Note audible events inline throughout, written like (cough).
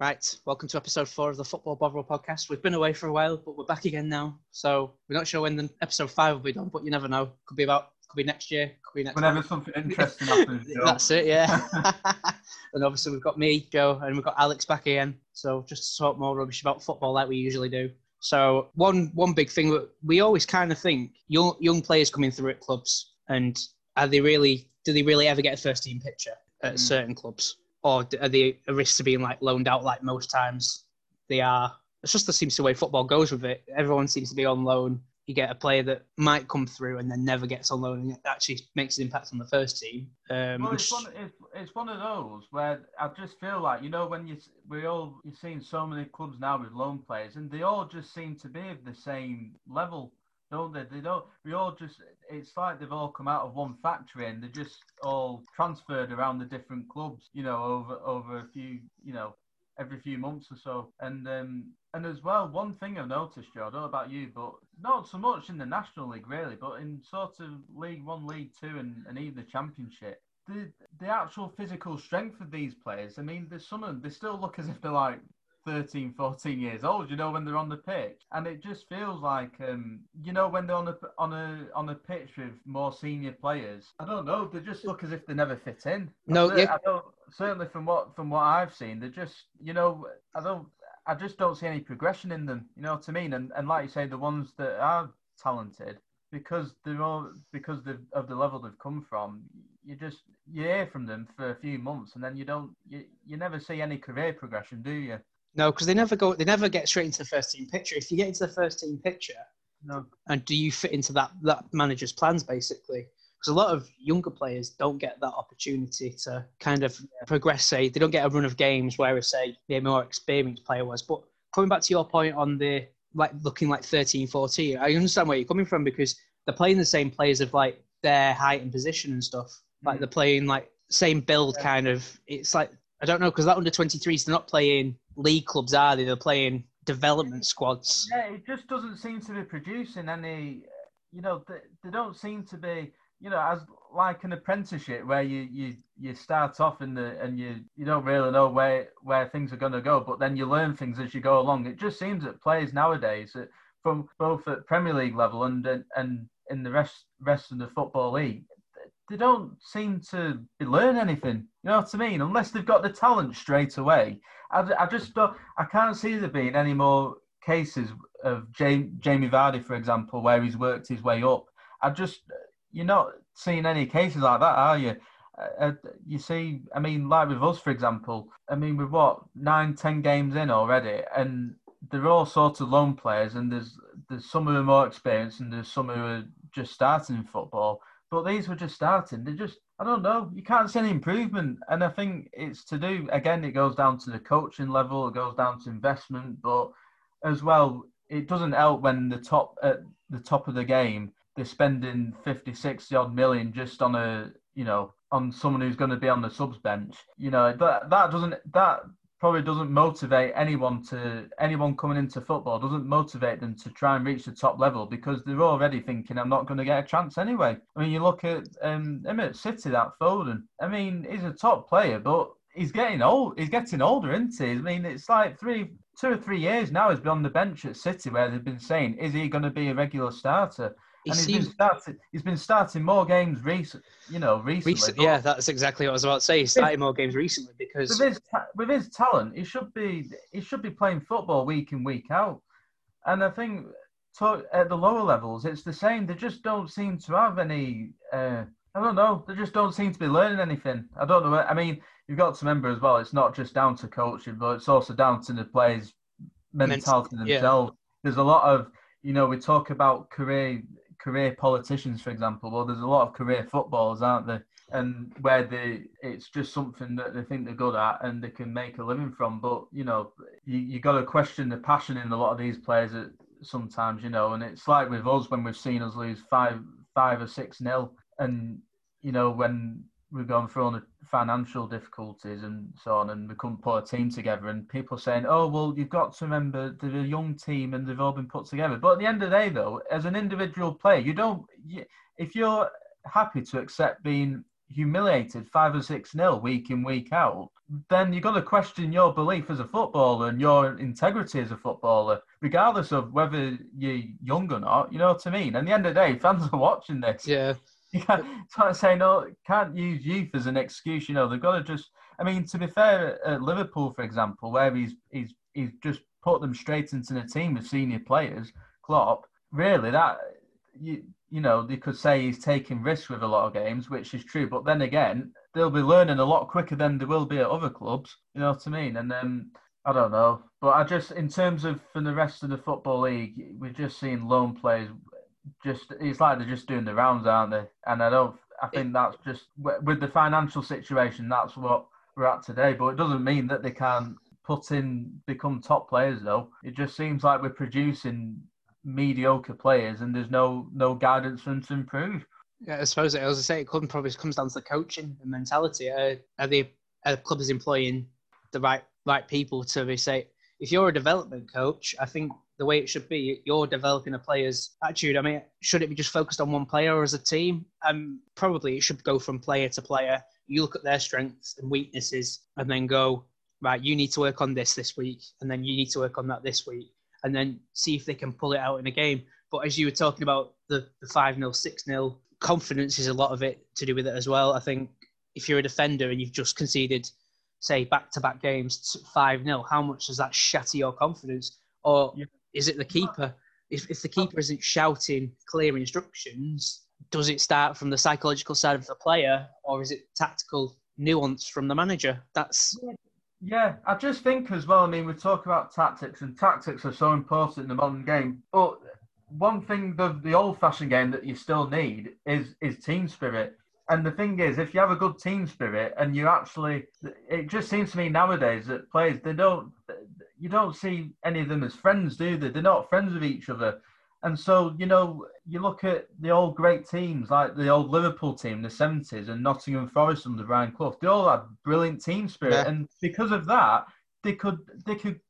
Right, welcome to episode four of the Football Bovril podcast. We've been away for a while, but we're back again now. So we're not sure when the episode five will be done, but you never know. Could be about, could be next year, could be next. Whenever month. something interesting happens. (laughs) That's it, yeah. (laughs) and obviously we've got me, Joe, and we've got Alex back again. So just to talk more rubbish about football like we usually do. So one one big thing that we always kind of think young young players coming through at clubs, and are they really do they really ever get a first team picture at Mm. certain clubs, or are they a risk to being like loaned out like most times they are? It's just the seems the way football goes with it. Everyone seems to be on loan. You get a player that might come through and then never gets on loan and it actually makes an impact on the first team. Um, Well, it's one, it's, it's one of those where I just feel like you know when you we all you're seeing so many clubs now with loan players and they all just seem to be of the same level, don't they? They don't. We all just it's like they've all come out of one factory and they're just all transferred around the different clubs, you know, over over a few, you know, every few months or so. And um, and as well, one thing I've noticed, Joe, I don't know about you, but not so much in the National League really, but in sort of League One, League Two, and, and even the Championship, the the actual physical strength of these players. I mean, there's some of them, they still look as if they're like 13, 14 years old, you know, when they're on the pitch. And it just feels like, um, you know, when they're on a, on a on a pitch with more senior players, I don't know, they just look as if they never fit in. No, I, yeah. I don't, certainly from what from what I've seen, they're just, you know, I don't, I just don't see any progression in them, you know what I mean? And, and like you say, the ones that are talented, because they're all, because of the level they've come from, you just, you hear from them for a few months and then you don't, you, you never see any career progression, do you? No, because they never go. They never get straight into the first team picture. If you get into the first team picture, No. and do you fit into that that manager's plans basically? Because a lot of younger players don't get that opportunity to kind of progress. Say they don't get a run of games, whereas say the more experienced player was. But coming back to your point on the like looking like 13, 14, I understand where you're coming from because they're playing the same players of like their height and position and stuff. Like Mm. they're playing like same build Yeah. kind of. It's like I don't know because that under 23s they're not playing league clubs, are they? They're playing development squads. Yeah, it just doesn't seem to be producing any. You know, they, they don't seem to be. You know, as like an apprenticeship where you you you start off in the and you you don't really know where where things are going to go, but then you learn things as you go along. It just seems that players nowadays, uh, from both at Premier League level and and in the rest rest of the football league, they don't seem to learn anything. You know what I mean? Unless they've got the talent straight away. I, I just don't. I can't see there being any more cases of Jamie, Jamie Vardy, for example, where he's worked his way up. I just you're not seeing any cases like that, are you? Uh, uh, you see, I mean, like with us, for example. I mean, with what nine, ten games in already, and they're all sorts of loan players, and there's there's some who are more experienced, and there's some who are just starting in football. But these were just starting. They just, I don't know. You can't see any improvement, and I think it's to do again. It goes down to the coaching level. It goes down to investment, but as well, it doesn't help when the top at the top of the game they're spending 50, 60 odd million just on a you know on someone who's going to be on the subs bench. You know that that doesn't that probably doesn't motivate anyone to anyone coming into football doesn't motivate them to try and reach the top level because they're already thinking I'm not going to get a chance anyway. I mean, you look at um, City, that Foden. I mean, he's a top player, but he's getting old. He's getting older, isn't he? I mean, it's like three, two or three years now. He's been on the bench at City, where they've been saying, "Is he going to be a regular starter?" He and he's seems been starting. He's been starting more games recent, you know, recently. recent, yeah, that's exactly what I was about to say. He's started more games recently because With his ta- with his talent, he should be he should be playing football week in week out. And I think to, at the lower levels, it's the same. They just don't seem to have any. Uh, I don't know. They just don't seem to be learning anything. I don't know. I mean, you've got to remember as well. It's not just down to coaching, but it's also down to the players' mentality Ment- yeah. themselves. There's a lot of you know we talk about career career politicians, for example. Well, there's a lot of career footballers, aren't there? And where they it's just something that they think they're good at and they can make a living from. But you know, you you got to question the passion in a lot of these players. At, sometimes, you know, and it's like with us when we've seen us lose five five or six nil, and you know when we've gone through all the financial difficulties and so on, and we couldn't put a team together. And people saying, "Oh, well, you've got to remember they're a young team and they've all been put together." But at the end of the day, though, as an individual player, you don't. You, if you're happy to accept being, humiliated five or six nil week in week out, then you've got to question your belief as a footballer and your integrity as a footballer, regardless of whether you're young or not. You know what I mean? And the end of the day, fans (laughs) are watching this. Yeah. You can't, can't say no. Can't use youth as an excuse. You know they've got to just. I mean, to be fair, at Liverpool, for example, where he's he's he's just put them straight into the team with senior players, Klopp. Really, that you you know they could say he's taking risks with a lot of games, which is true. But then again, they'll be learning a lot quicker than they will be at other clubs. You know what I mean? And um, I don't know, but I just in terms of from the rest of the football league, we're just seeing loan players just it's like they're just doing the rounds, aren't they? And I don't. I think that's just with the financial situation. That's what we're at today. But it doesn't mean that they can't put in become top players. Though it just seems like we're producing mediocre players, and there's no no guidance for them to improve. Yeah, I suppose as I say, it probably comes down to the coaching and mentality. Are, are the are the club is employing the right right people to say if you're a development coach, I think the way it should be. You're developing a player's attitude. I mean, should it be just focused on one player or as a team? Um, probably it should go from player to player. You look at their strengths and weaknesses, and then go right. You need to work on this this week, and then you need to work on that this week, and then see if they can pull it out in a game. But as you were talking about the the five 0 six 0 confidence is a lot of it to do with it as well. I think if you're a defender and you've just conceded, say, back to back games 5 0, how much does that shatter your confidence? Or yeah. Is it the keeper? If, if the keeper isn't shouting clear instructions, does it start from the psychological side of the player or is it tactical nuance from the manager? That's. Yeah, I just think as well. I mean, we talk about tactics, and tactics are so important in the modern game. But one thing the the old fashioned game that you still need is is team spirit. And the thing is, if you have a good team spirit and you actually, it just seems to me nowadays that players they don't you don't see any of them as friends, do they? They're not friends with each other. And so, you know, you look at the old great teams like the old Liverpool team in the 70s and Nottingham Forest under Brian Clough. They all had brilliant team spirit. Yeah. And because of that, they could, they could,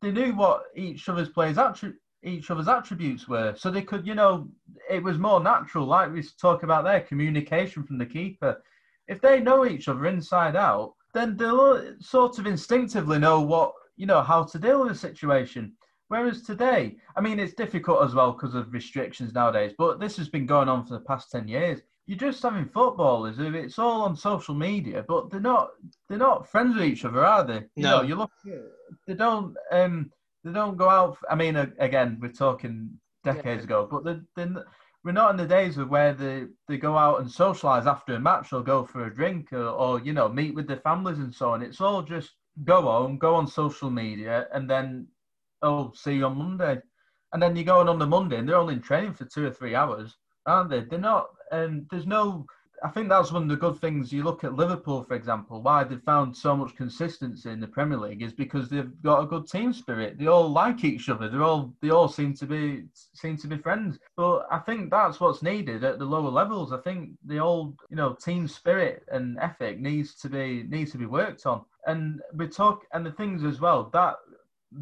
they knew what each other's players attri- each other's attributes were. So they could, you know, it was more natural, like we talk about there, communication from the keeper. If they know each other inside out, then they'll sort of instinctively know what you know, how to deal with the situation. Whereas today, I mean, it's difficult as well because of restrictions nowadays, but this has been going on for the past 10 years. You're just having footballers who it's all on social media, but they're not they're not friends with each other, are they? You no. know, you look they don't um they don't go out. I mean, again, we're talking decades yeah. ago, but they're, they're, we're not in the days of where they, they go out and socialize after a match or go for a drink or, or you know meet with their families and so on. It's all just go home, go on social media, and then oh, see you on Monday. And then you're going on the Monday, and they're only in training for two or three hours, aren't they? They're not. And um, there's no I think that's one of the good things. You look at Liverpool, for example, why they've found so much consistency in the Premier League is because they've got a good team spirit. They all like each other. They're all they all seem to be seem to be friends. But I think that's what's needed at the lower levels. I think the old you know team spirit and ethic needs to be needs to be worked on. And we talk and the things as well that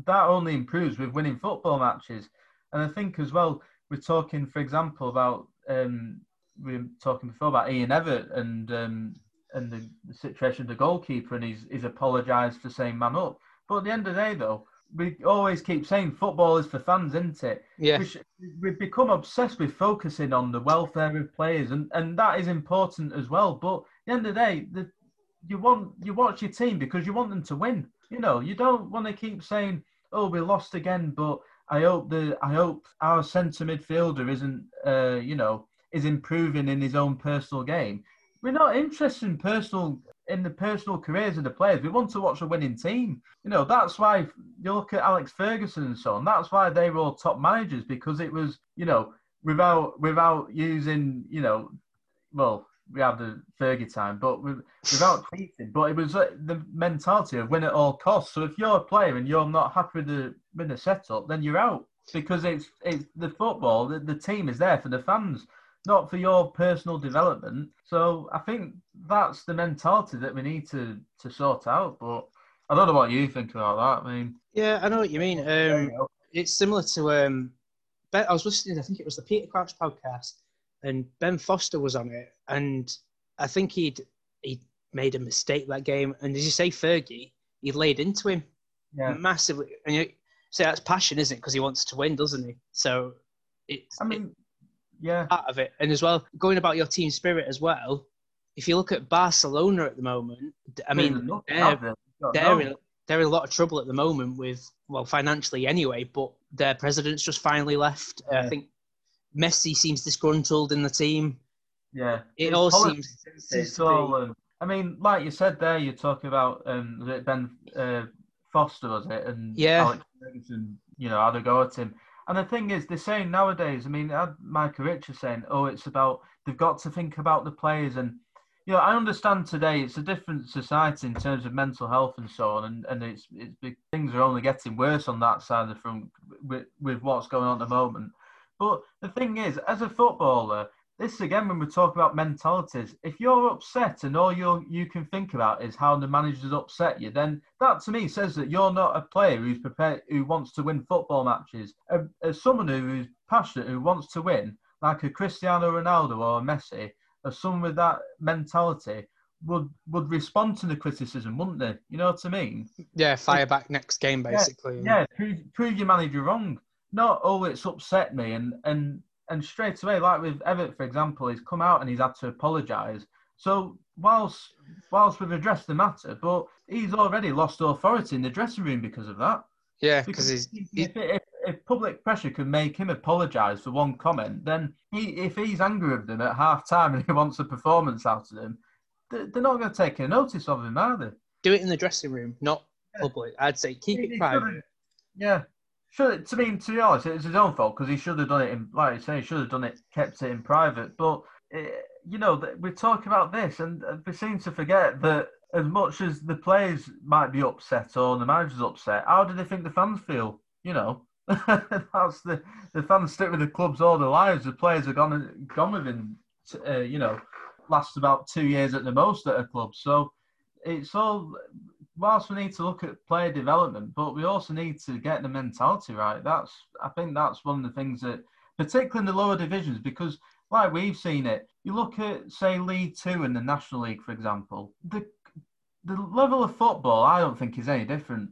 that only improves with winning football matches. And I think as well we're talking, for example, about um, we were talking before about Ian Evatt and um, and the, the, situation of the goalkeeper, and he's he's apologised for saying man up. But at the end of the day, though, we always keep saying football is for fans, isn't it? Yeah. We have become obsessed with focusing on the welfare of players, and, and that is important as well. But at the end of the day, the, you want you watch your team because you want them to win. You know, you don't want to keep saying, "Oh, we lost again," but I hope the I hope our centre midfielder isn't, uh, you know, is improving in his own personal game. We're not interested in personal in the personal careers of the players. We want to watch a winning team. You know, that's why you look at Alex Ferguson and so on. That's why they were all top managers because it was, you know, without without using, you know, well, we have the Fergie time, but without cheating. But it was uh, the mentality of win at all costs. So if you're a player and you're not happy with the with the setup, then you're out because it's it's the football. The, the team is there for the fans not for your personal development. So I think that's the mentality that we need to to sort out. But I don't know what you think about that. I mean, yeah, I know what you mean. Um, it's similar to um, ben, I was listening. I think it was the Peter Crouch podcast, and Ben Foster was on it, and I think he'd he made a mistake that game. And as you say, Fergie, he laid into him Yeah. massively. And you say that's passion, isn't it? Because he wants to win, doesn't he? So it's I mean, yeah, part of it. And as well, going about your team spirit as well. If you look at Barcelona at the moment, I mean, they're, they? They're in, they're in a lot of trouble at the moment with well financially anyway but their president's just finally left Uh, i think messi seems disgruntled in the team yeah. it It's all seems, It's seems to all, be um, I mean, like you said there, you're talking about um, was it Ben uh, Foster, was it? And Yeah. Alex Ferguson, you know, had a go at him. And the thing is, they're saying nowadays, I mean, Micah Richards saying, oh, it's about, they've got to think about the players. And, you know, I understand today it's a different society in terms of mental health and so on. And, and it's, it's things are only getting worse on that side of the front with, with what's going on at the moment. But the thing is, as a footballer, this again when we talk about mentalities. If you're upset and all you you can think about is how the manager's upset you, then that to me says that you're not a player who's prepared, who wants to win football matches. As, as someone who's passionate, who wants to win, like a Cristiano Ronaldo or a Messi, or someone with that mentality, would would respond to the criticism, wouldn't they? You know what I mean? yeah fire back next game basically Yeah, prove, prove your manager wrong. Not oh, it's upset me, and and and straight away, like with Evatt, for example, he's come out and he's had to apologise. So whilst whilst we've addressed the matter, but he's already lost authority in the dressing room because of that. yeah because he's if, if, if public pressure can make him apologise for one comment, then he, if he's angry with them at half time and he (laughs) wants a performance out of them, they- they're not going to take a notice of him, are they? do it in the dressing room not public i'd say keep it private Yeah. Should to mean to be honest, it was his own fault because he should have done it in, like you say, he should have done it, kept it in private. But eh, you know, we talk about this, and we seem to forget that as much as the players might be upset or the manager's upset, how do they think the fans feel? You know, (laughs) that's the the fans stick with the clubs all their lives. The players are gone gone within, uh, you know, last about two years at the most at a club. So it's all whilst we need to look at player development, but we also need to get the mentality right. That's I think that's one of the things that, particularly in the lower divisions, because like we've seen it, you look at say League Two and the National League, for example, the the level of football I don't think is any different,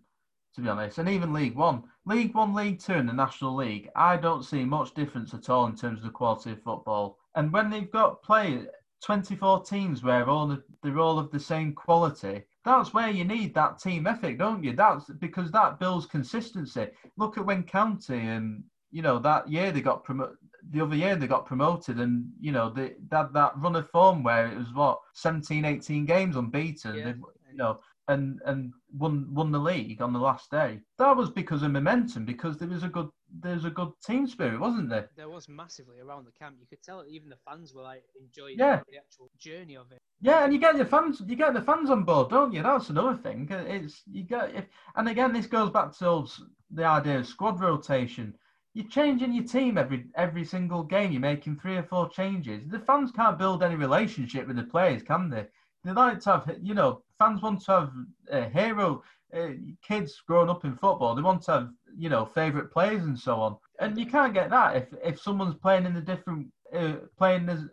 to be honest. And even League One, League One, League Two, and the National League, I don't see much difference at all in terms of the quality of football. And when they've got players. 24 teams where all the, they're all of the same quality. That's where you need that team ethic, don't you? That's because that builds consistency. Look at when County and you know that year they got promoted. The other year they got promoted, and you know they that that run of form where it was what 17, 18 games unbeaten. Yeah. You know, and and won won the league on the last day. That was because of momentum, because there was a good there was a good team spirit, wasn't there? there was massively around the camp you could tell even the fans were like enjoying Yeah. the actual journey of it Yeah, and you get the fans, you get the fans on board, don't you? That's another thing. It's you get, if, and again, this goes back to the idea of squad rotation. You're changing your team every every single game. You're making three or four changes. The fans can't build any relationship with the players, can they? They like to have, you know, fans want to have a hero. Uh, kids growing up in football, they want to have, you know, favourite players and so on. And you can't get that if if someone's playing in a different, uh, playing as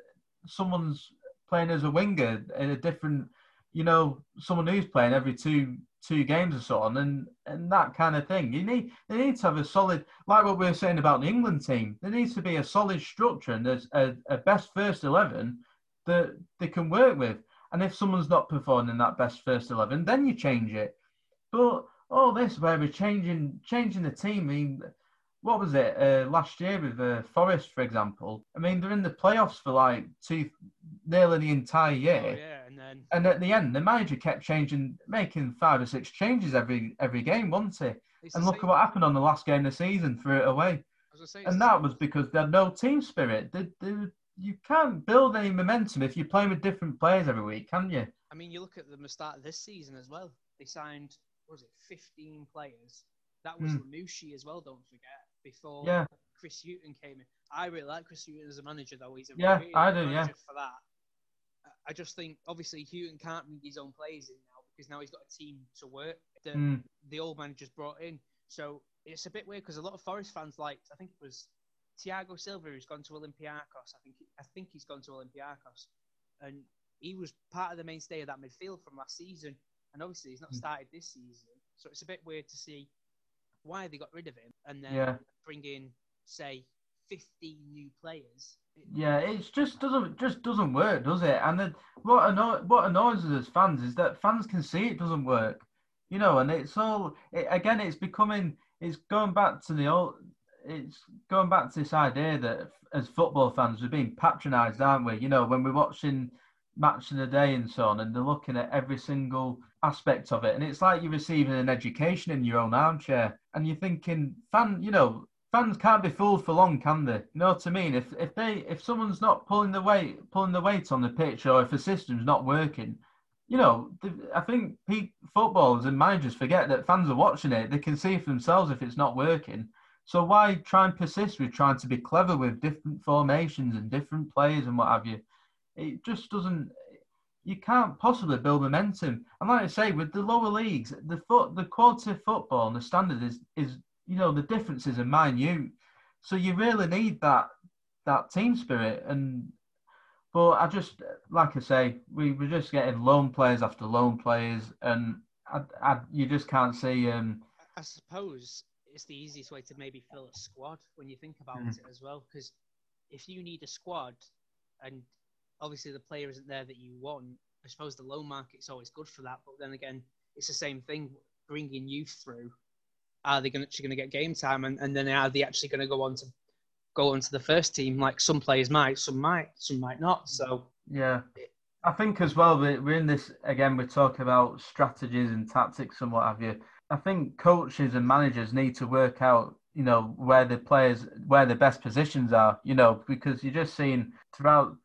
someone's playing as a winger in a different, you know, someone who's playing every two two games or so on, and and that kind of thing. You need they need to have a solid, like what we were saying about the England team. There needs to be a solid structure and there's a, a best first eleven that they can work with. And if someone's not performing that best first eleven, then you change it. But all this where we're changing changing the team. I mean, what was it uh, last year with uh, Forest, for example? I mean, they're in the playoffs for like two, nearly the entire year. oh, yeah and then And at the end, the manager kept changing, making five or six changes every every game, wasn't he? it's And look at what happened on the last game of the season, threw it away. I was gonna say, And that was because they had no team spirit. They, they, you can't build any momentum if you're playing with different players every week, can you? I mean, you look at the start of this season as well. They signed, was it, 15 players. That was. Lamouchi as well, don't forget, before Yeah. Chris Hughton came in. I really like Chris Hughton as a manager, though. He's a Yeah, really I good do, yeah. manager for that. I- just think, obviously, Hughton can't bring his own players in now because now he's got a team to work. The, Mm. the old manager's brought in. So it's a bit weird because a lot of Forest fans liked, I think it was Tiago Silva who's gone to Olympiacos. I think I think he's gone to Olympiacos, and he was part of the mainstay of that midfield from last season, and obviously he's not hmm. started this season. So it's a bit weird to see why they got rid of him and then yeah. bring in, say, 15 new players. Yeah, it just doesn't just doesn't work, does it? And then what anno- what annoys us as fans is that fans can see it doesn't work, you know. And it's all it, again, it's becoming it's going back to the old. It's going back to this idea that as football fans we're being patronised, aren't we? You know, when we're watching match of the day and so on, and they're looking at every single aspect of it, and it's like you're receiving an education in your own armchair, and you're thinking, fan, you know, fans can't be fooled for long, can they? You know what I mean? If if they if someone's not pulling the weight pulling the weight on the pitch, or if the system's not working, you know, I think footballers and managers forget that fans are watching it. They can see for themselves if it's not working. So why try and persist with trying to be clever with different formations and different players and what have you? It just doesn't. You can't possibly build momentum. And like I say, with the lower leagues, the foot, the quality of football and the standard is is you know the differences are minute. So you really need that that team spirit. And but I just like I say, we were just getting loan players after loan players, and I, I, you just can't see. Um, I suppose it's the easiest way to maybe fill a squad when you think about mm. it as well. Because if you need a squad, and obviously the player isn't there that you want, I suppose the loan market's always good for that. But then again, it's the same thing bringing youth through. Are they actually going to get game time, and, and then are they actually going to go on to go onto the first team? Like some players might, some might, some might not. So yeah, I think as well we're in this again. We're talking about strategies and tactics and what have you. I think coaches and managers need to work out, you know, where the players, where the best positions are, you know, because you're just seeing throughout.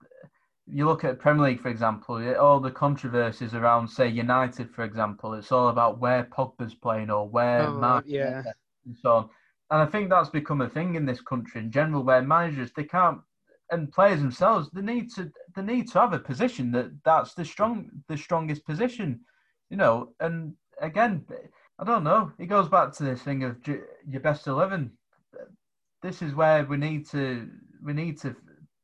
You look at Premier League, for example, eh, all the controversies around, say, United, for example. It's all about where Pogba's playing or where oh, Mark yeah, and so on. And I think that's become a thing in this country in general, where managers they can't and players themselves they need to they need to have a position that that's the strong the strongest position, you know. And again, I don't know. It goes back to this thing of your best eleven. This is where we need to we need to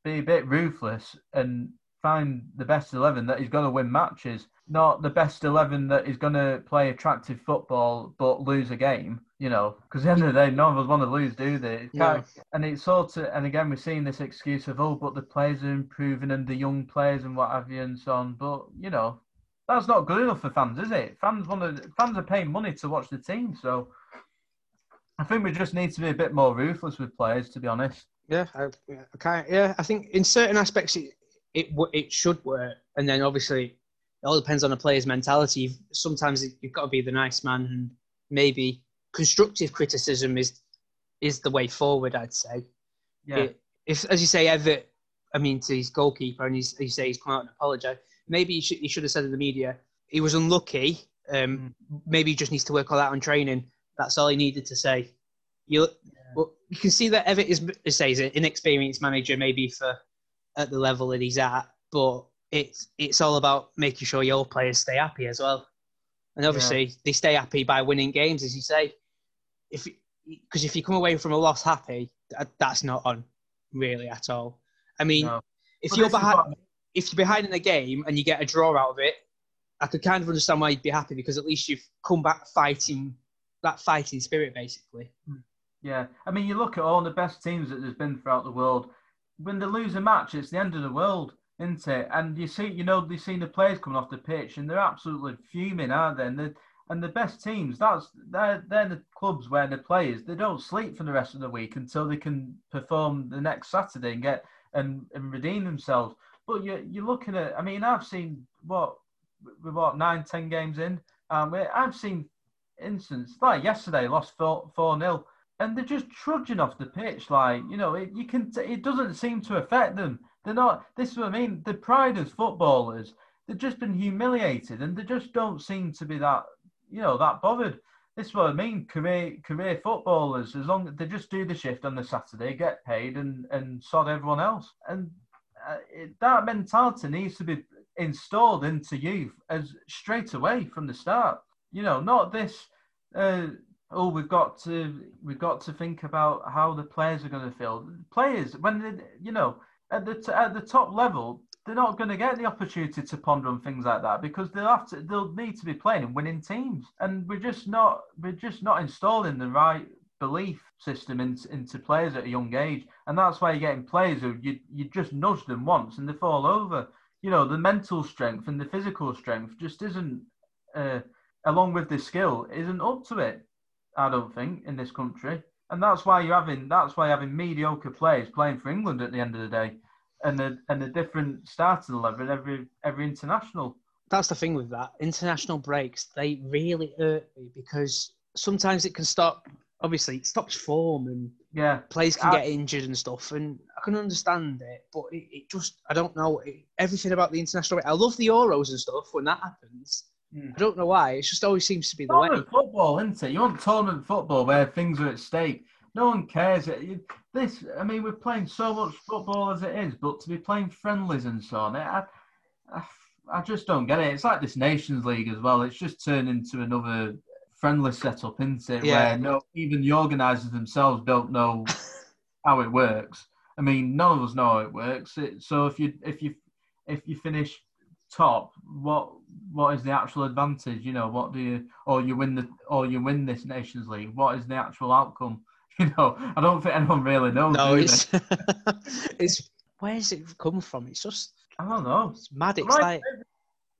be a bit ruthless and find the best eleven that is going to win matches, not the best eleven that is going to play attractive football but lose a game. You know, because at the end of the day, none of us want to lose, do they? Yeah. And it's sort of, and again, we're seeing this excuse of, oh, but the players are improving and the young players and what have you and so on. But you know, that's not good enough for fans, is it? Fans want to, fans are paying money to watch the team, so I think we just need to be a bit more ruthless with players, to be honest. Yeah, I, I yeah, I think in certain aspects it, it it should work, and then obviously it all depends on the player's mentality. Sometimes you've got to be the nice man, and maybe constructive criticism is is the way forward. I'd say. Yeah. It, if, as you say, Evatt, I mean, to his goalkeeper, and he's, he say he's come out and apologised maybe he should, he should have said in the media he was unlucky. Um, mm. Maybe he just needs to work all that on training. That's all he needed to say. You, yeah. you can see that Evatt is, is an inexperienced manager, maybe for at the level that he's at, but it's it's all about making sure your players stay happy as well. And obviously, yeah. they stay happy by winning games, as you say. If because if you come away from a loss happy, that, that's not on really at all. I mean, no. if you're behind, if you're behind in a game and you get a draw out of it, I could kind of understand why you'd be happy because at least you've come back fighting that fighting spirit, basically. Hmm. Yeah, I mean, you look at all the best teams that there's been throughout the world. When they lose a match, it's the end of the world, isn't it? And you see, you know, they've seen the players coming off the pitch, and they're absolutely fuming, aren't they? And the and the best teams, that's they're they're the clubs where the players they don't sleep for the rest of the week until they can perform the next Saturday and get and, and redeem themselves. But you're, you're looking at, I mean, I've seen what, we're what, nine, ten games in. Um, I've seen instances like yesterday, lost 4 4 0, and they're just trudging off the pitch. Like, you know, it, you can, it doesn't seem to affect them. They're not, this is what I mean, the pride as footballers, they've just been humiliated and they just don't seem to be that, you know, that bothered. This is what I mean. Career career footballers, as long as they just do the shift on the Saturday, get paid, and and sod everyone else. And uh, it, that mentality needs to be installed into youth as straight away from the start. You know, not this. Uh, oh, we've got to we've got to think about how the players are going to feel. Players, when they, you know, at the t- at the top level, they're not going to get the opportunity to ponder on things like that because they'll have to they'll need to be playing in winning teams, and we're just not we're just not installing the right belief system into, into players at a young age, and that's why you're getting players who you you just nudge them once and they fall over. You know, the mental strength and the physical strength just isn't, uh, along with the skill, isn't up to it. I don't think in this country, and that's why you're having that's why you're having mediocre players playing for England at the end of the day, and a and a different starting eleven every every international. That's the thing with that international breaks. They really hurt me because sometimes it can stop. Obviously, it stops form and Yeah, players can I- get injured and stuff, and I can understand it, but it, it just I don't know it, everything about the international. break. I love the Euros and stuff when that happens. Hmm. I don't know why. It just always seems to be the way. tournament football, isn't it? You want tournament football where things are at stake. No one cares. This, I mean, we're playing so much football as it is, but to be playing friendlies and so on, I, I, I just don't get it. It's like this Nations League as well. It's just turned into another friendly setup, isn't it? Yeah. Where no, even the organisers themselves don't know (laughs) how it works. I mean, none of us know how it works. It, so if you if you if you finish top, what what is the actual advantage? You know, what do you or you win the or you win this Nations League? What is the actual outcome? (laughs) You know, I don't think anyone really knows. No, it's (laughs) it's where's it come from? It's just I don't know. it's mad. It's Right. like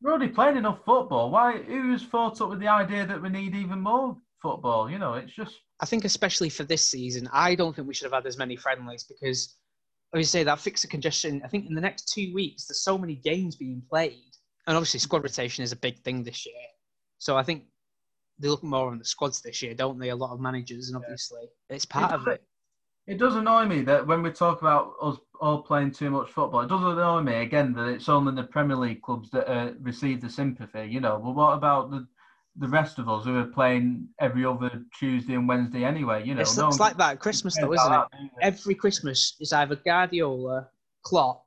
We're already playing enough football. Why? Who's thought up with the idea that we need even more football? You know, it's just I think especially for this season, I don't think we should have had as many friendlies because, as you say, that fixed the congestion. I think in the next two weeks, there's so many games being played, and obviously squad rotation is a big thing this year. So I think they look more on the squads this year, don't they? A lot of managers, and obviously it's part of it. It does annoy me that when we talk about us all playing too much football, it does annoy me again that it's only the Premier League clubs that uh, receive the sympathy. You know, well, what about the the rest of us who are playing every other Tuesday and Wednesday anyway? You know, It's, no it's like that at Christmas, though, isn't it? that, do they? Every Christmas is either Guardiola, Klopp.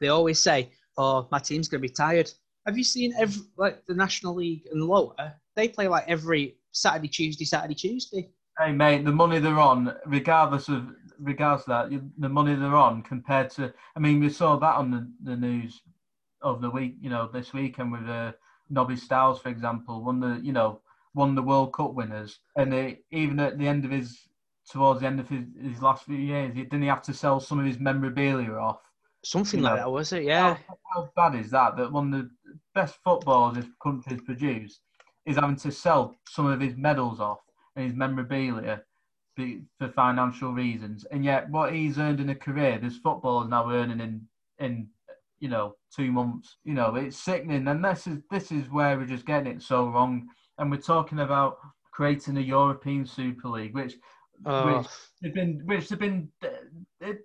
They always say, "Oh, my team's going to be tired." Have you seen every like the National League and lower? They play like every Saturday, Tuesday, Saturday, Tuesday. Hey mate, the money they're on, regardless of regardless of that, the money they're on compared to, I mean, we saw that on the, the news of the week, you know, this weekend with uh, Nobby Stiles, for example, won the, you know, won the World Cup winners, and they, even at the end of his, towards the end of his, his last few years, he, didn't he have to sell some of his memorabilia off? Something You like know, that, was it? Yeah. How, how bad is that? That one of the best footballers this country's produced is having to sell some of his medals off and his memorabilia for financial reasons. And yet, what he's earned in a career, this footballer is now earning in in you know two months. You know, it's sickening. And this is this is where we're just getting it so wrong. And we're talking about creating a European Super League, which Oh, which they've been which they've been they've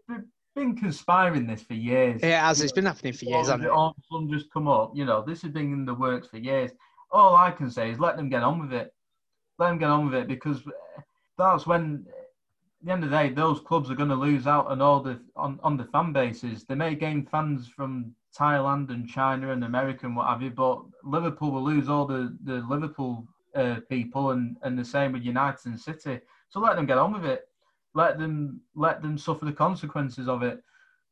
been conspiring this for years. it has. It's been happening for years, hasn't it? all of a sudden just come up. You know, this has been in the works for years. All I can say is let them get on with it. Let them get on with it because that's when, at the end of the day, those clubs are going to lose out on all the on, on the fan bases. They may gain fans from Thailand and China and America and what have you, but Liverpool will lose all the the Liverpool uh, people and and the same with United and City. So let them get on with it. Let them let them suffer the consequences of it.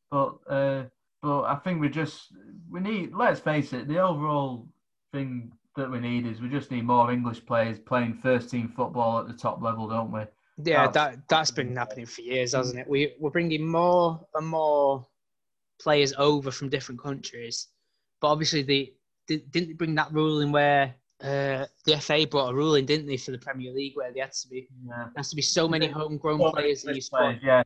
But uh, but I think we just we need. Let's face it. The overall thing that we need is we just need more English players playing first team football at the top level, don't we? Yeah, That's- that that's been happening for years, hasn't it? We we're bringing more and more players over from different countries, but obviously they did, didn't they bring that ruling where uh, the FA brought a ruling, didn't they, for the Premier League where there had to be Yeah. there has to be so many homegrown Well, players in your squad. yeah.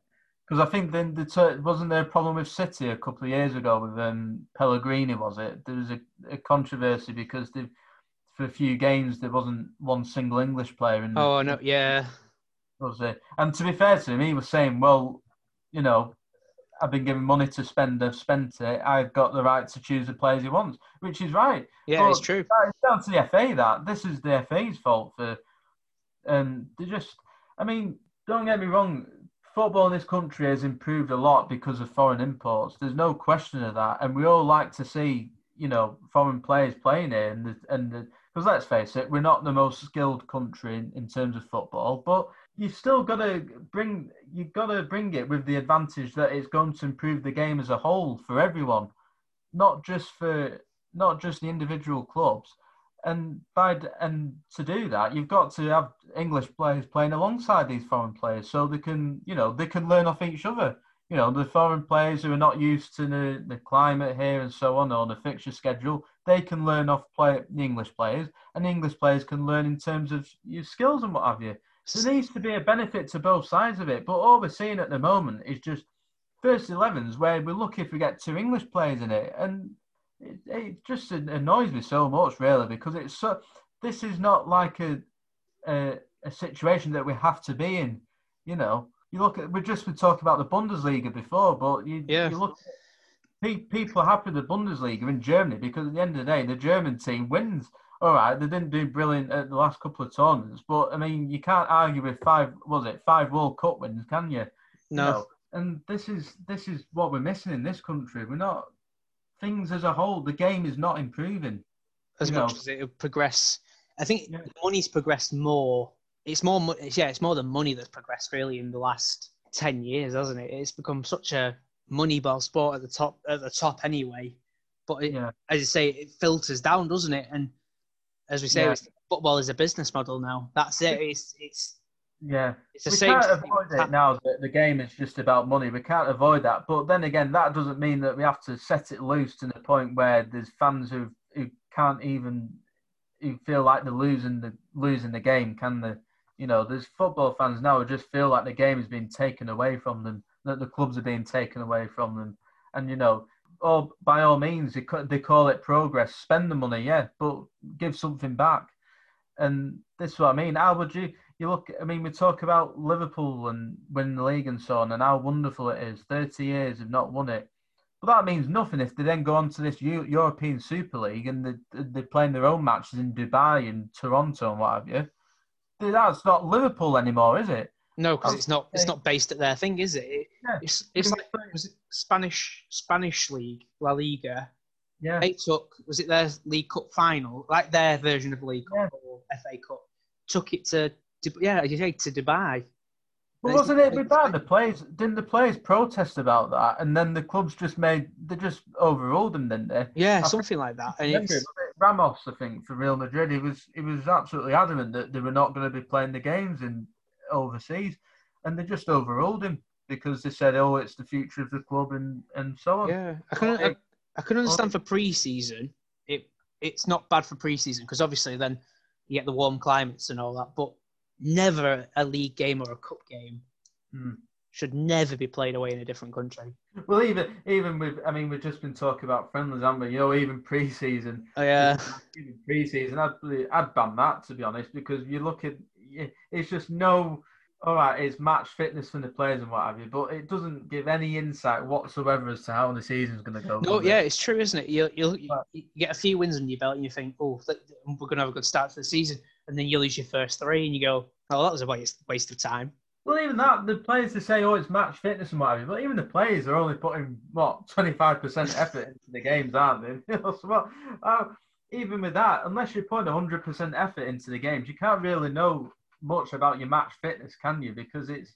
Because I think then the tur- wasn't there a problem with City a couple of years ago with um, Pellegrini? Was it there was a, a controversy because they, for a few games there wasn't one single English player in Oh no, yeah, was it? And to be fair to him, he was saying, "Well, you know, I've been given money to spend. I've spent it. I've got the right to choose the players he wants," which is right. yeah, it's true. It's down to the FA that this is the FA's fault for, and they just. I mean, don't get me wrong. Football in this country has improved a lot because of foreign imports. There's no question of that, and we all like to see, you know, foreign players playing here. And the, and because let's face it, we're not the most skilled country in, in terms of football, but you've still got to bring you've got to bring it with the advantage that it's going to improve the game as a whole for everyone. not just for not just the individual clubs. And by and to do that, you've got to have English players playing alongside these foreign players, so they can, you know, they can learn off each other. You know, the foreign players who are not used to the, the climate here and so on, or the fixture schedule, they can learn off play the English players, and English players can learn in terms of your skills and what have you. So there needs to be a benefit to both sides of it. But all we're seeing at the moment is just first 11s where we're lucky if we get two English players in it. And it, it just annoys me so much, really, because it's so. This is not like a, a, a situation that we have to be in. You know, you look at we've just been talking about the Bundesliga before, but you, yeah. you look people are happy with the Bundesliga in Germany because at the end of the day, the German team wins. All right, they didn't do brilliant at the last couple of tournaments, but I mean, you can't argue with five. Was it five World Cup wins? Can you? No. You know, and this is this is what we're missing in this country. We're not things as a whole. The game is not improving as much know. as it progress. I think yeah. money's progressed more. It's more, yeah, it's more than money that's progressed really in the last ten years, hasn't it? It's become such a moneyball sport at the top, at the top anyway. But it, yeah. as you say, it filters down, doesn't it? And as we say, yeah. football is a business model now. That's it. It's it's yeah, it's the we same. can't avoid it now that the game is just about money. We can't avoid that. But then again, that doesn't mean that we have to set it loose to the point where there's fans who who can't even who feel like they're losing the losing the game. Can they? You know, there's football fans now who just feel like the game is being taken away from them, that the clubs are being taken away from them, and you know, all by all means, they they call it progress. Spend the money, yeah, but give something back. And this is what I mean. How would you? you look, I mean, we talk about Liverpool and winning the league and so on, and how wonderful it is. 30 years have not won it. But that means nothing if they then go on to this European Super League and they, they're playing their own matches in Dubai and Toronto and what have you. That's not Liverpool anymore, is it? No, because it's not. It's not based at their thing, is it? Yeah. It's it's like was it Spanish Spanish league La Liga. Yeah. They took was it their League Cup final, like their version of League Cup yeah. or FA Cup, took it to yeah, you say to Dubai. But wasn't it with that? The players didn't the players protest about that, and then the clubs just made they just overruled them, didn't they? Yeah, I something like that. And Ramos, I think, for Real Madrid, he was he was absolutely adamant that they were not going to be playing the games in overseas, and they just overruled him because they said, "Oh, it's the future of the club," and and so on. Yeah, I can I, I can understand for pre-season, it it's not bad for pre-season because obviously then you get the warm climates and all that, but never a league game or a cup game hmm. should never be played away in a different country. Well, even even with, I mean, we've just been talking about friendlies, haven't we? You know, even pre-season. Oh yeah. Even pre-season, I'd I'd ban that to be honest, because you look at it's just no. All right, it's match fitness from the players and what have you, but it doesn't give any insight whatsoever as to how the season's going to go. No, yeah, it? it's true, isn't it? You you you get a few wins under your belt and you think, oh, we're going to have a good start to the season and then you lose your first three, and you go, "Oh, that was a waste waste of time." Well, even that, the players they say, "Oh, it's match fitness and what have you, but even the players are only putting what twenty five percent effort into the games, aren't they? (laughs) so, uh, even with that, unless you're putting hundred percent effort into the games, you can't really know much about your match fitness, can you? Because it's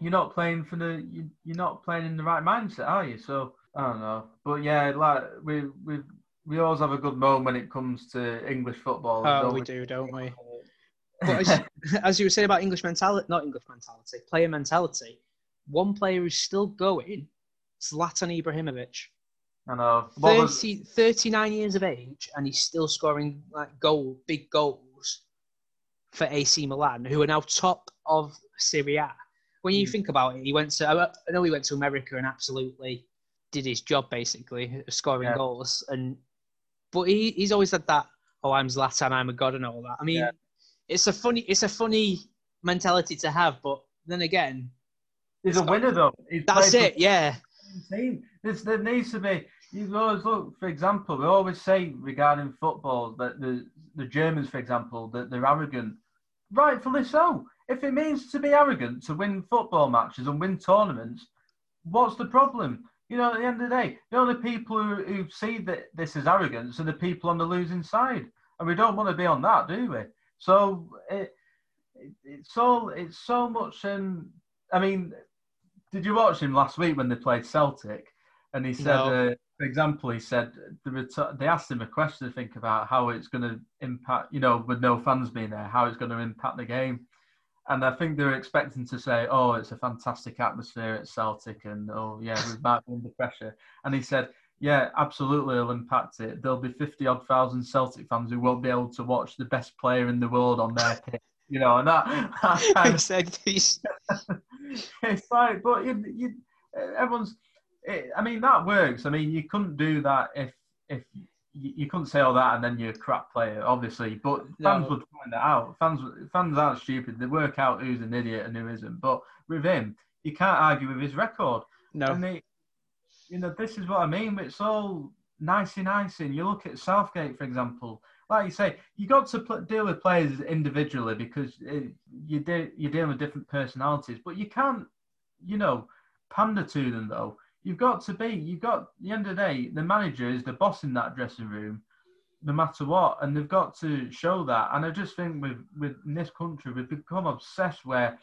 you're not playing for the you're not playing in the right mindset, are you? So I don't know, but yeah, like we we we always have a good moment when it comes to English football. Oh, we, we do, don't we? (laughs) But as, as, you were saying about English mentality, not English mentality, player mentality, one player who's still going, Zlatan Ibrahimovic. I know. 30, was... 39 years of age, and he's still scoring like goal, big goals for AC Milan, who are now top of Serie A. When you mm. think about it, he went to, I know he went to America and absolutely did his job basically, scoring yeah. goals. And but he, he's always had that, oh, I'm Zlatan, I'm a god, and all that. I mean, yeah. it's a funny, it's a funny mentality to have, but then again, he's a winner though. He's that's it, yeah. Team. there needs to be. You always look, for example, we always say regarding football that the the Germans, for example, that they're arrogant. Rightfully so. If it means to be arrogant to win football matches and win tournaments, what's the problem? You know, at the end of the day, the only people who, who see that this is arrogance are the people on the losing side, and we don't want to be on that, do we? So it, it it's so it's so much. Um, I mean, did you watch him last week when they played Celtic? And he said, No. uh, for example, he said the they asked him a question to think about how it's going to impact, you know, with no fans being there, how it's going to impact the game. And I think they were expecting to say, "Oh, it's a fantastic atmosphere at Celtic," and "Oh, yeah, we might be under pressure." And he said, "Yeah, absolutely, it'll impact it. There'll be fifty odd thousand Celtic fans who won't be able to watch the best player in the world on their pitch." You know, and that, that (laughs) kind of (laughs) it's like, but you, you, everyone's. It, I mean, that works. I mean, you couldn't do that if if you, you couldn't say all that and then you're a crap player, obviously. But fans No. would find that out. Fans fans aren't stupid. They work out who's an idiot and who isn't. But with him, you can't argue with his record. no. And they, you know, this is what I mean. It's all nicey nicey. And you look at Southgate, for example. Like you say, you got to pl- deal with players individually because it, you de- you're dealing with different personalities. But you can't, you know, pander to them though. You've got to be. You've got. At the end of the day, the manager is the boss in that dressing room, no matter what, and they've got to show that. And I just think with with in this country, we've become obsessed where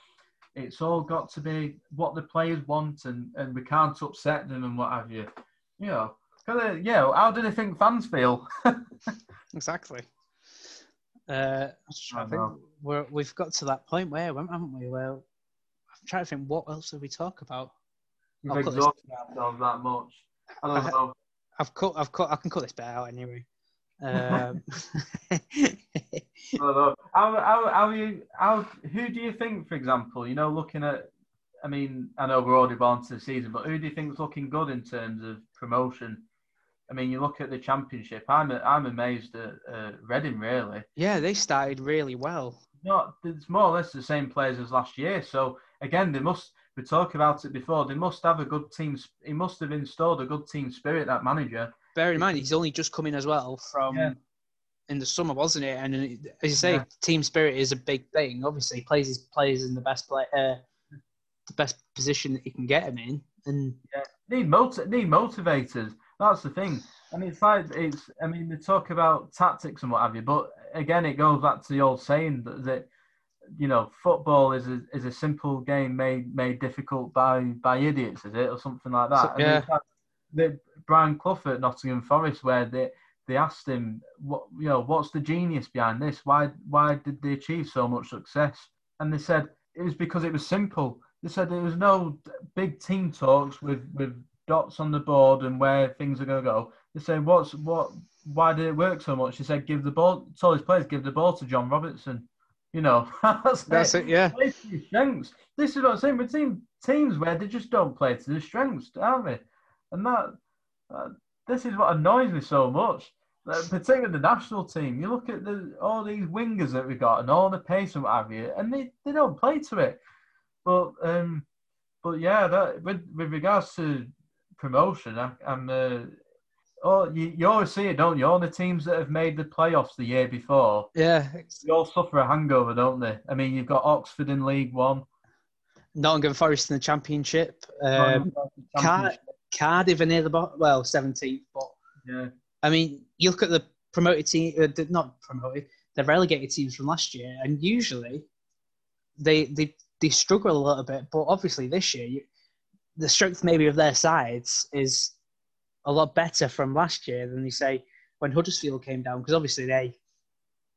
it's all got to be what the players want, and, and we can't upset them and what have you. You know, uh, yeah. How do they think fans feel? (laughs) Exactly. Uh, to think. We're, we've got to that point where, haven't we? Well, I'm trying to think what else did we talk about. We've I'll exhausted ourselves that much. I don't know. I've cut. I've cut. I can cut this bit out anyway. Um, (laughs) I don't know. How, how, how you? How? Who do you think, for example? You know, looking at. I mean, I know we're already born to the season, but who do you think is looking good in terms of promotion? I mean, you look at the championship. I'm I'm amazed at uh, Reading. Really, yeah, they started really well. not it's more or less the same players as last year. So again, they must. We talked about it before. They must have a good team. He must have installed a good team spirit. That manager. Bear in mind, he's only just coming as well from Yeah. in the summer, wasn't it? And as you say, Yeah. team spirit is a big thing. Obviously, he plays his players in the best play, uh, the best position that he can get him in, and need motiv- need motivators. That's the thing. And it's like it's. I mean, they talk about tactics and what have you, but again, it goes back to the old saying that, that you know, football is a is a simple game made made difficult by by idiots, is it, or something like that? So- yeah. the Brian Clough at Nottingham Forest, where they they asked him, what you know, what's the genius behind this? Why why did they achieve so much success? And they said it was because it was simple. They said there was no big team talks with with dots on the board and where things are going to go. They said, "What's what? Why did it work so much?" He said, "Give the ball. Told his players, give the ball to John Robertson." You know, (laughs) that's, it. Yeah, Play to your strengths. This is what I'm saying. We've seen teams where they just don't play to their strengths, aren't they? And that, uh, this is what annoys me so much. Uh, (laughs) particularly the national team. You look at the all these wingers that we've got and all the pace and what have you, and they, they don't play to it. But um, but yeah, that with with regards to promotion, I, I'm. Uh, oh, you, you always see it, don't you? All the teams that have made the playoffs the year before, yeah. they all suffer a hangover, don't they? I mean, you've got Oxford in League One, Nottingham Forest in the Championship. Um, Championship. Cardiff are near the bottom. Well, 17th, but yeah, I mean, you look at the promoted team, uh, not promoted, the relegated teams from last year, and usually they they they struggle a little bit. But obviously, this year, you, the strength maybe of their sides is a lot better from last year than they say when Huddersfield came down, because obviously they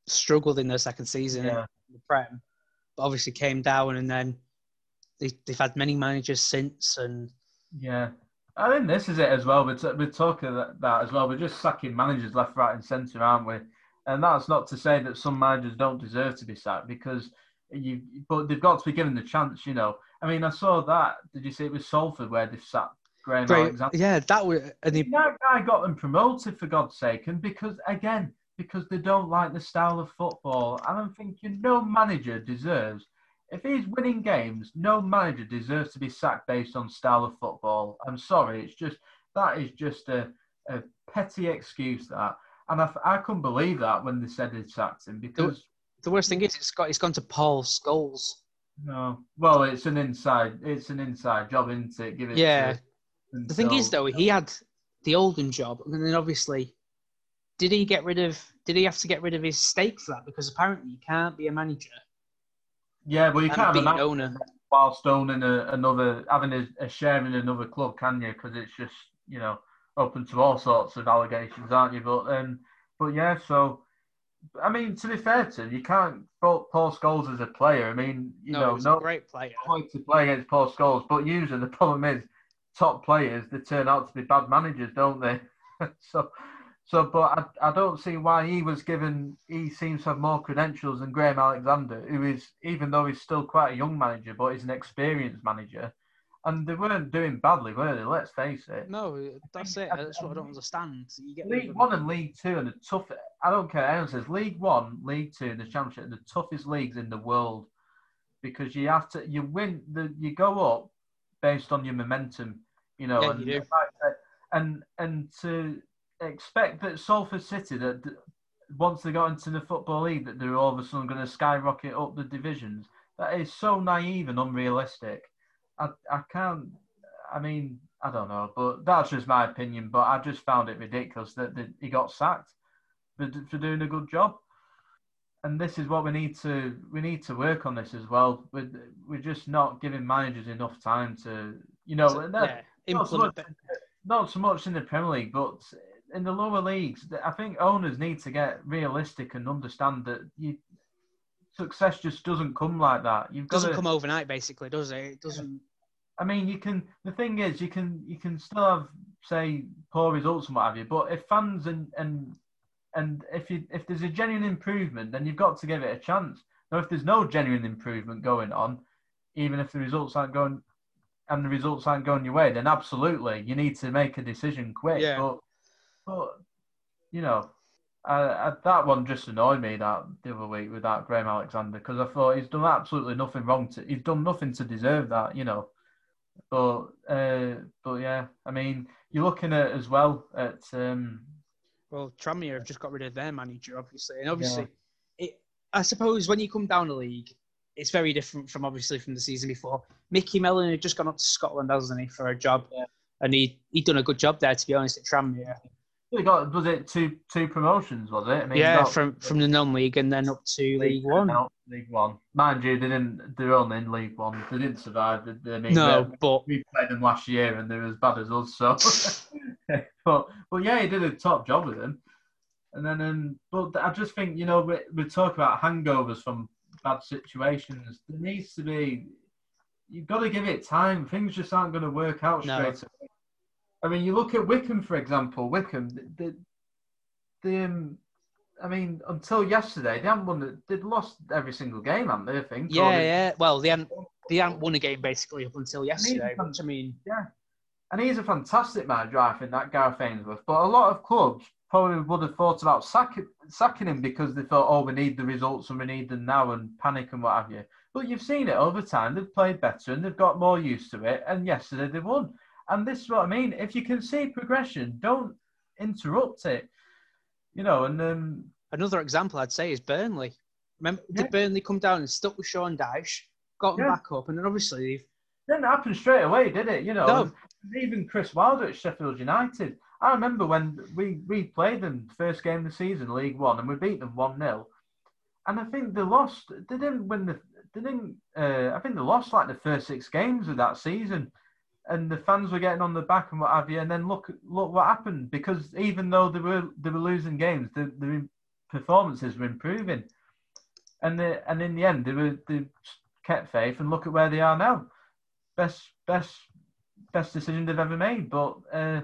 struggled in their second season yeah. in the Prem, but obviously came down, and then they, they've had many managers since, and Yeah, I think this is it as well. We're, t- we're talking that, that as well. We're just sacking managers left, right, and centre, aren't we? And that's not to say that some managers don't deserve to be sacked because you, but they've got to be given the chance. You know, I mean, I saw that. Did you see it was Salford where they've sacked Graham Great. Alexander? yeah, that was and he, That guy got them promoted for God's sake, and because again, because they don't like the style of football. And I'm thinking, no manager deserves. If he's winning games, no manager deserves to be sacked based on style of football. I'm sorry, it's just that is just a, a petty excuse that, and I, I couldn't believe that when they said they sacked him because the worst thing is it's got it's gone to Paul Scholes. no, well, it's an inside, it's an inside job, isn't it? Give it. Yeah. to- The thing is, though, he had the Oldham job, and then obviously, did he get rid of? Did he have to get rid of his stake for that? Because apparently, you can't be a manager yeah, well, you can't be an owner. whilst owning a, another, having a, a share in another club, can you? Because it's just you know open to all sorts of allegations, aren't you? But um, but yeah, so I mean, to be fair to him, you can't fault Paul Scholes as a player. I mean, you no, know, no great player. point to play against Paul Scholes, but usually the (laughs) problem is top players they turn out to be bad managers, don't they? (laughs) so, so, but I, I don't see why he was given. He seems to have more credentials than Graham Alexander, who is, even though he's still quite a young manager, but he's an experienced manager. And they weren't doing badly, were they? Let's face it. No, that's it. That's what I don't understand. You get League One and League Two are the tough. I don't care. Anyone says League One, League Two, and the Championship are the toughest leagues in the world because you have to you win the you go up based on your momentum. You know, Yeah, and, you (laughs) and and to expect that Salford City that once they got into the football league that they're all of a sudden going to skyrocket up the divisions. That is so naive and unrealistic. I I can't. I mean, I don't know, but that's just my opinion. But I just found it ridiculous that, that he got sacked for, for doing a good job. And this is what we need to we need to work on this as well. We're, we're just not giving managers enough time to, you know, So, yeah, not so, much, not so much in the Premier League, but in the lower leagues. I think owners need to get realistic and understand that you, success just doesn't come like that. You've got doesn't to, come overnight, basically, does it? It doesn't. I mean, you can. The thing is, you can you can still have say poor results and what have you. But if fans and and and if you if there's a genuine improvement, then you've got to give it a chance. Now, if there's no genuine improvement going on, even if the results aren't going and the results aren't going your way, then absolutely you need to make a decision quick. Yeah. But but you know. I, I, that one just annoyed me that the other week with that Graham Alexander because I thought he's done absolutely nothing wrong to he's done nothing to deserve that you know but uh, but yeah, I mean, you're looking at as well at um, Well, Tranmere have just got rid of their manager, obviously, and obviously, it. I suppose when you come down the league, it's very different from obviously from the season before. Micky Mellon had just gone up to Scotland, hasn't he, for a job, Yeah. and he he done a good job there, to be honest, at Tranmere. he got was it two two promotions was it? I mean, yeah, got- from from the non-league and then up to League One. no, League One. Mind you, they didn't. They're only in League One. They didn't survive. They, they, I mean, No, but we played them last year and they're as bad as us. So, (laughs) but but yeah, he did a top job with them. And then, um, but I just think you know we we talk about hangovers from bad situations. There needs to be. You've got to give it time. Things just aren't going to work out No. straight away. I mean, you look at Wycombe for example. Wycombe, the, the um, I mean, until yesterday, they haven't won. They'd lost every single game, haven't they? I think. Yeah, yeah. Well, they hadn't (laughs) they hadn't won a game basically up until yesterday, which I mean, And he's a fantastic manager, I think, that Gareth Ainsworth. But a lot of clubs probably would have thought about sacking, sacking him because they thought, oh, we need the results and we need them now and panic and what have you. But you've seen it over time. They've played better and they've got more used to it. And yesterday they won. And this is what I mean. If you can see progression, don't interrupt it. You know, and um, another example I'd say is Burnley. Remember, Yeah. did Burnley come down and stuck with Sean Dyche, got him Yeah. back up, and then obviously they've didn't happen straight away, did it? You know, No. even Chris Wilder at Sheffield United. I remember when we, we played them first game of the season, League One, and we beat them one 0 And I think they lost. They didn't win the. They didn't. Uh, I think they lost like the first six games of that season, and the fans were getting on the back and what have you. And then look look what happened because even though they were they were losing games, the the performances were improving, and the, and in the end they were they kept faith and look at where they are now best best best decision they've ever made. But uh,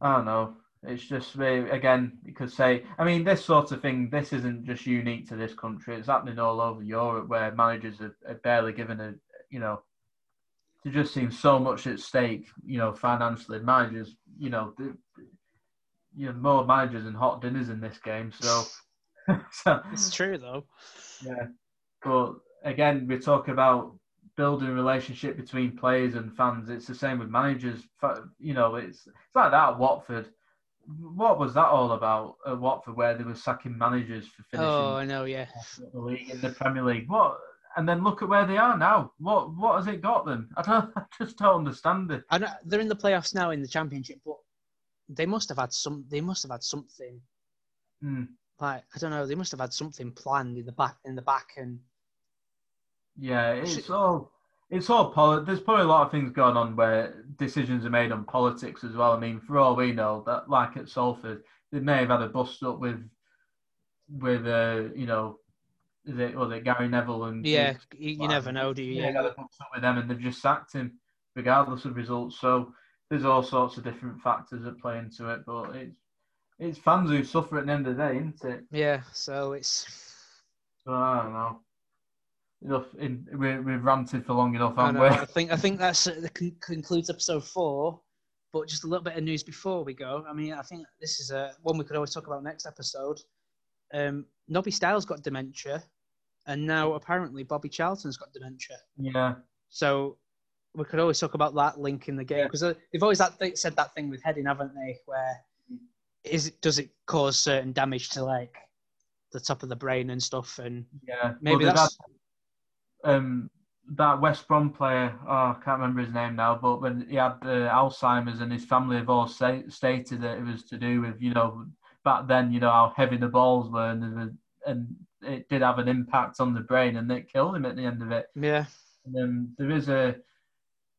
I don't know. It's just again you could say. I mean, this sort of thing. This isn't just unique to this country. It's happening all over Europe where managers are, are barely given a you know. There just seems so much at stake, you know, financially. Managers, you know, the, you know, more managers and hot dinners in this game. So, (laughs) so it's true though. yeah, but again, we talk about building a relationship between players and fans. It's the same with managers. You know, it's it's like that at Watford. What was that all about at Watford, where they were sacking managers for finishing Oh, I know, yeah. the league in the Premier League? What? And then look at where they are now. What what has it got them? (laughs) I don't. I just don't understand it. Know they're in the playoffs now in the championship, but they must have had some. They must have had something Hmm. like I don't know. They must have had something planned in the back in the back, and Yeah, it's all it's all poli- There's probably a lot of things going on where decisions are made on politics as well. I mean, for all we know, that like at Salford, they may have had a bust up with with uh, you know, is it was it Gary Neville and yeah, you, you never know, do you? Yeah, got a bust up with them, and they've just sacked him regardless of results. So there's all sorts of different factors that play into it, but it's it's fans who suffer at the end of the day, isn't it? Yeah, so it's. So I don't know. Enough. In, we, we've ranted for long enough, haven't I, we? I think I think that's uh, concludes episode four. But just a little bit of news before we go. I mean, I think this is a one we could always talk about next episode. Um, Nobby Stiles got dementia, and now apparently Bobby Charlton's got dementia. Yeah. So we could always talk about that link in the game because they've always that, they said that thing with heading, haven't they? Where is it, does it cause certain damage to like the top of the brain and stuff? And Yeah. maybe Well, that's had, um that West Brom player. Oh, I can't remember his name now, but when he had uh, Alzheimer's and his family have all say, stated that it was to do with you know back then you know how heavy the balls were and, and it did have an impact on the brain and it killed him at the end of it. yeah, And then there is a,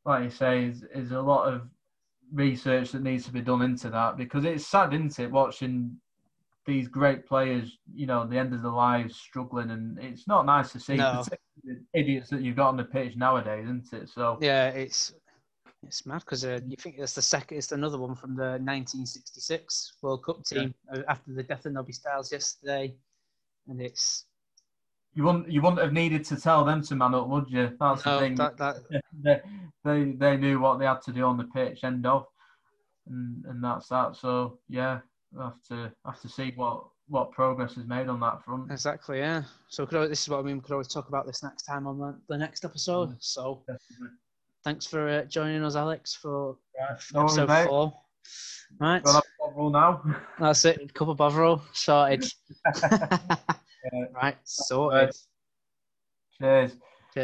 like you say, is, is a lot of research that needs to be done into that because it's sad, isn't it, watching these great players, you know, the end of their lives struggling, and it's not nice to see No. the idiots that you've got on the pitch nowadays, isn't it? So yeah, it's it's mad because uh, you think it's the second, it's another one from the 1966 World Cup team uh, after the death of Nobby Stiles yesterday, and it's you wouldn't you wouldn't have needed to tell them to man up, would you? That's the no, thing. that, that (laughs) they, they they knew what they had to do on the pitch. End of, and and that's that. So yeah, we'll have to have to see what what progress is made on that front. exactly yeah. So could, always- this is what I mean. We could always talk about this next time on the, the next episode. Mm. So Definitely. thanks for uh, joining us, Alex, for Right. No worries, episode mate. four. Right, Gonna have a bottle now. (laughs) that's it. Cup of Bovril sorted. (laughs) (laughs) right, sorted. Cheers.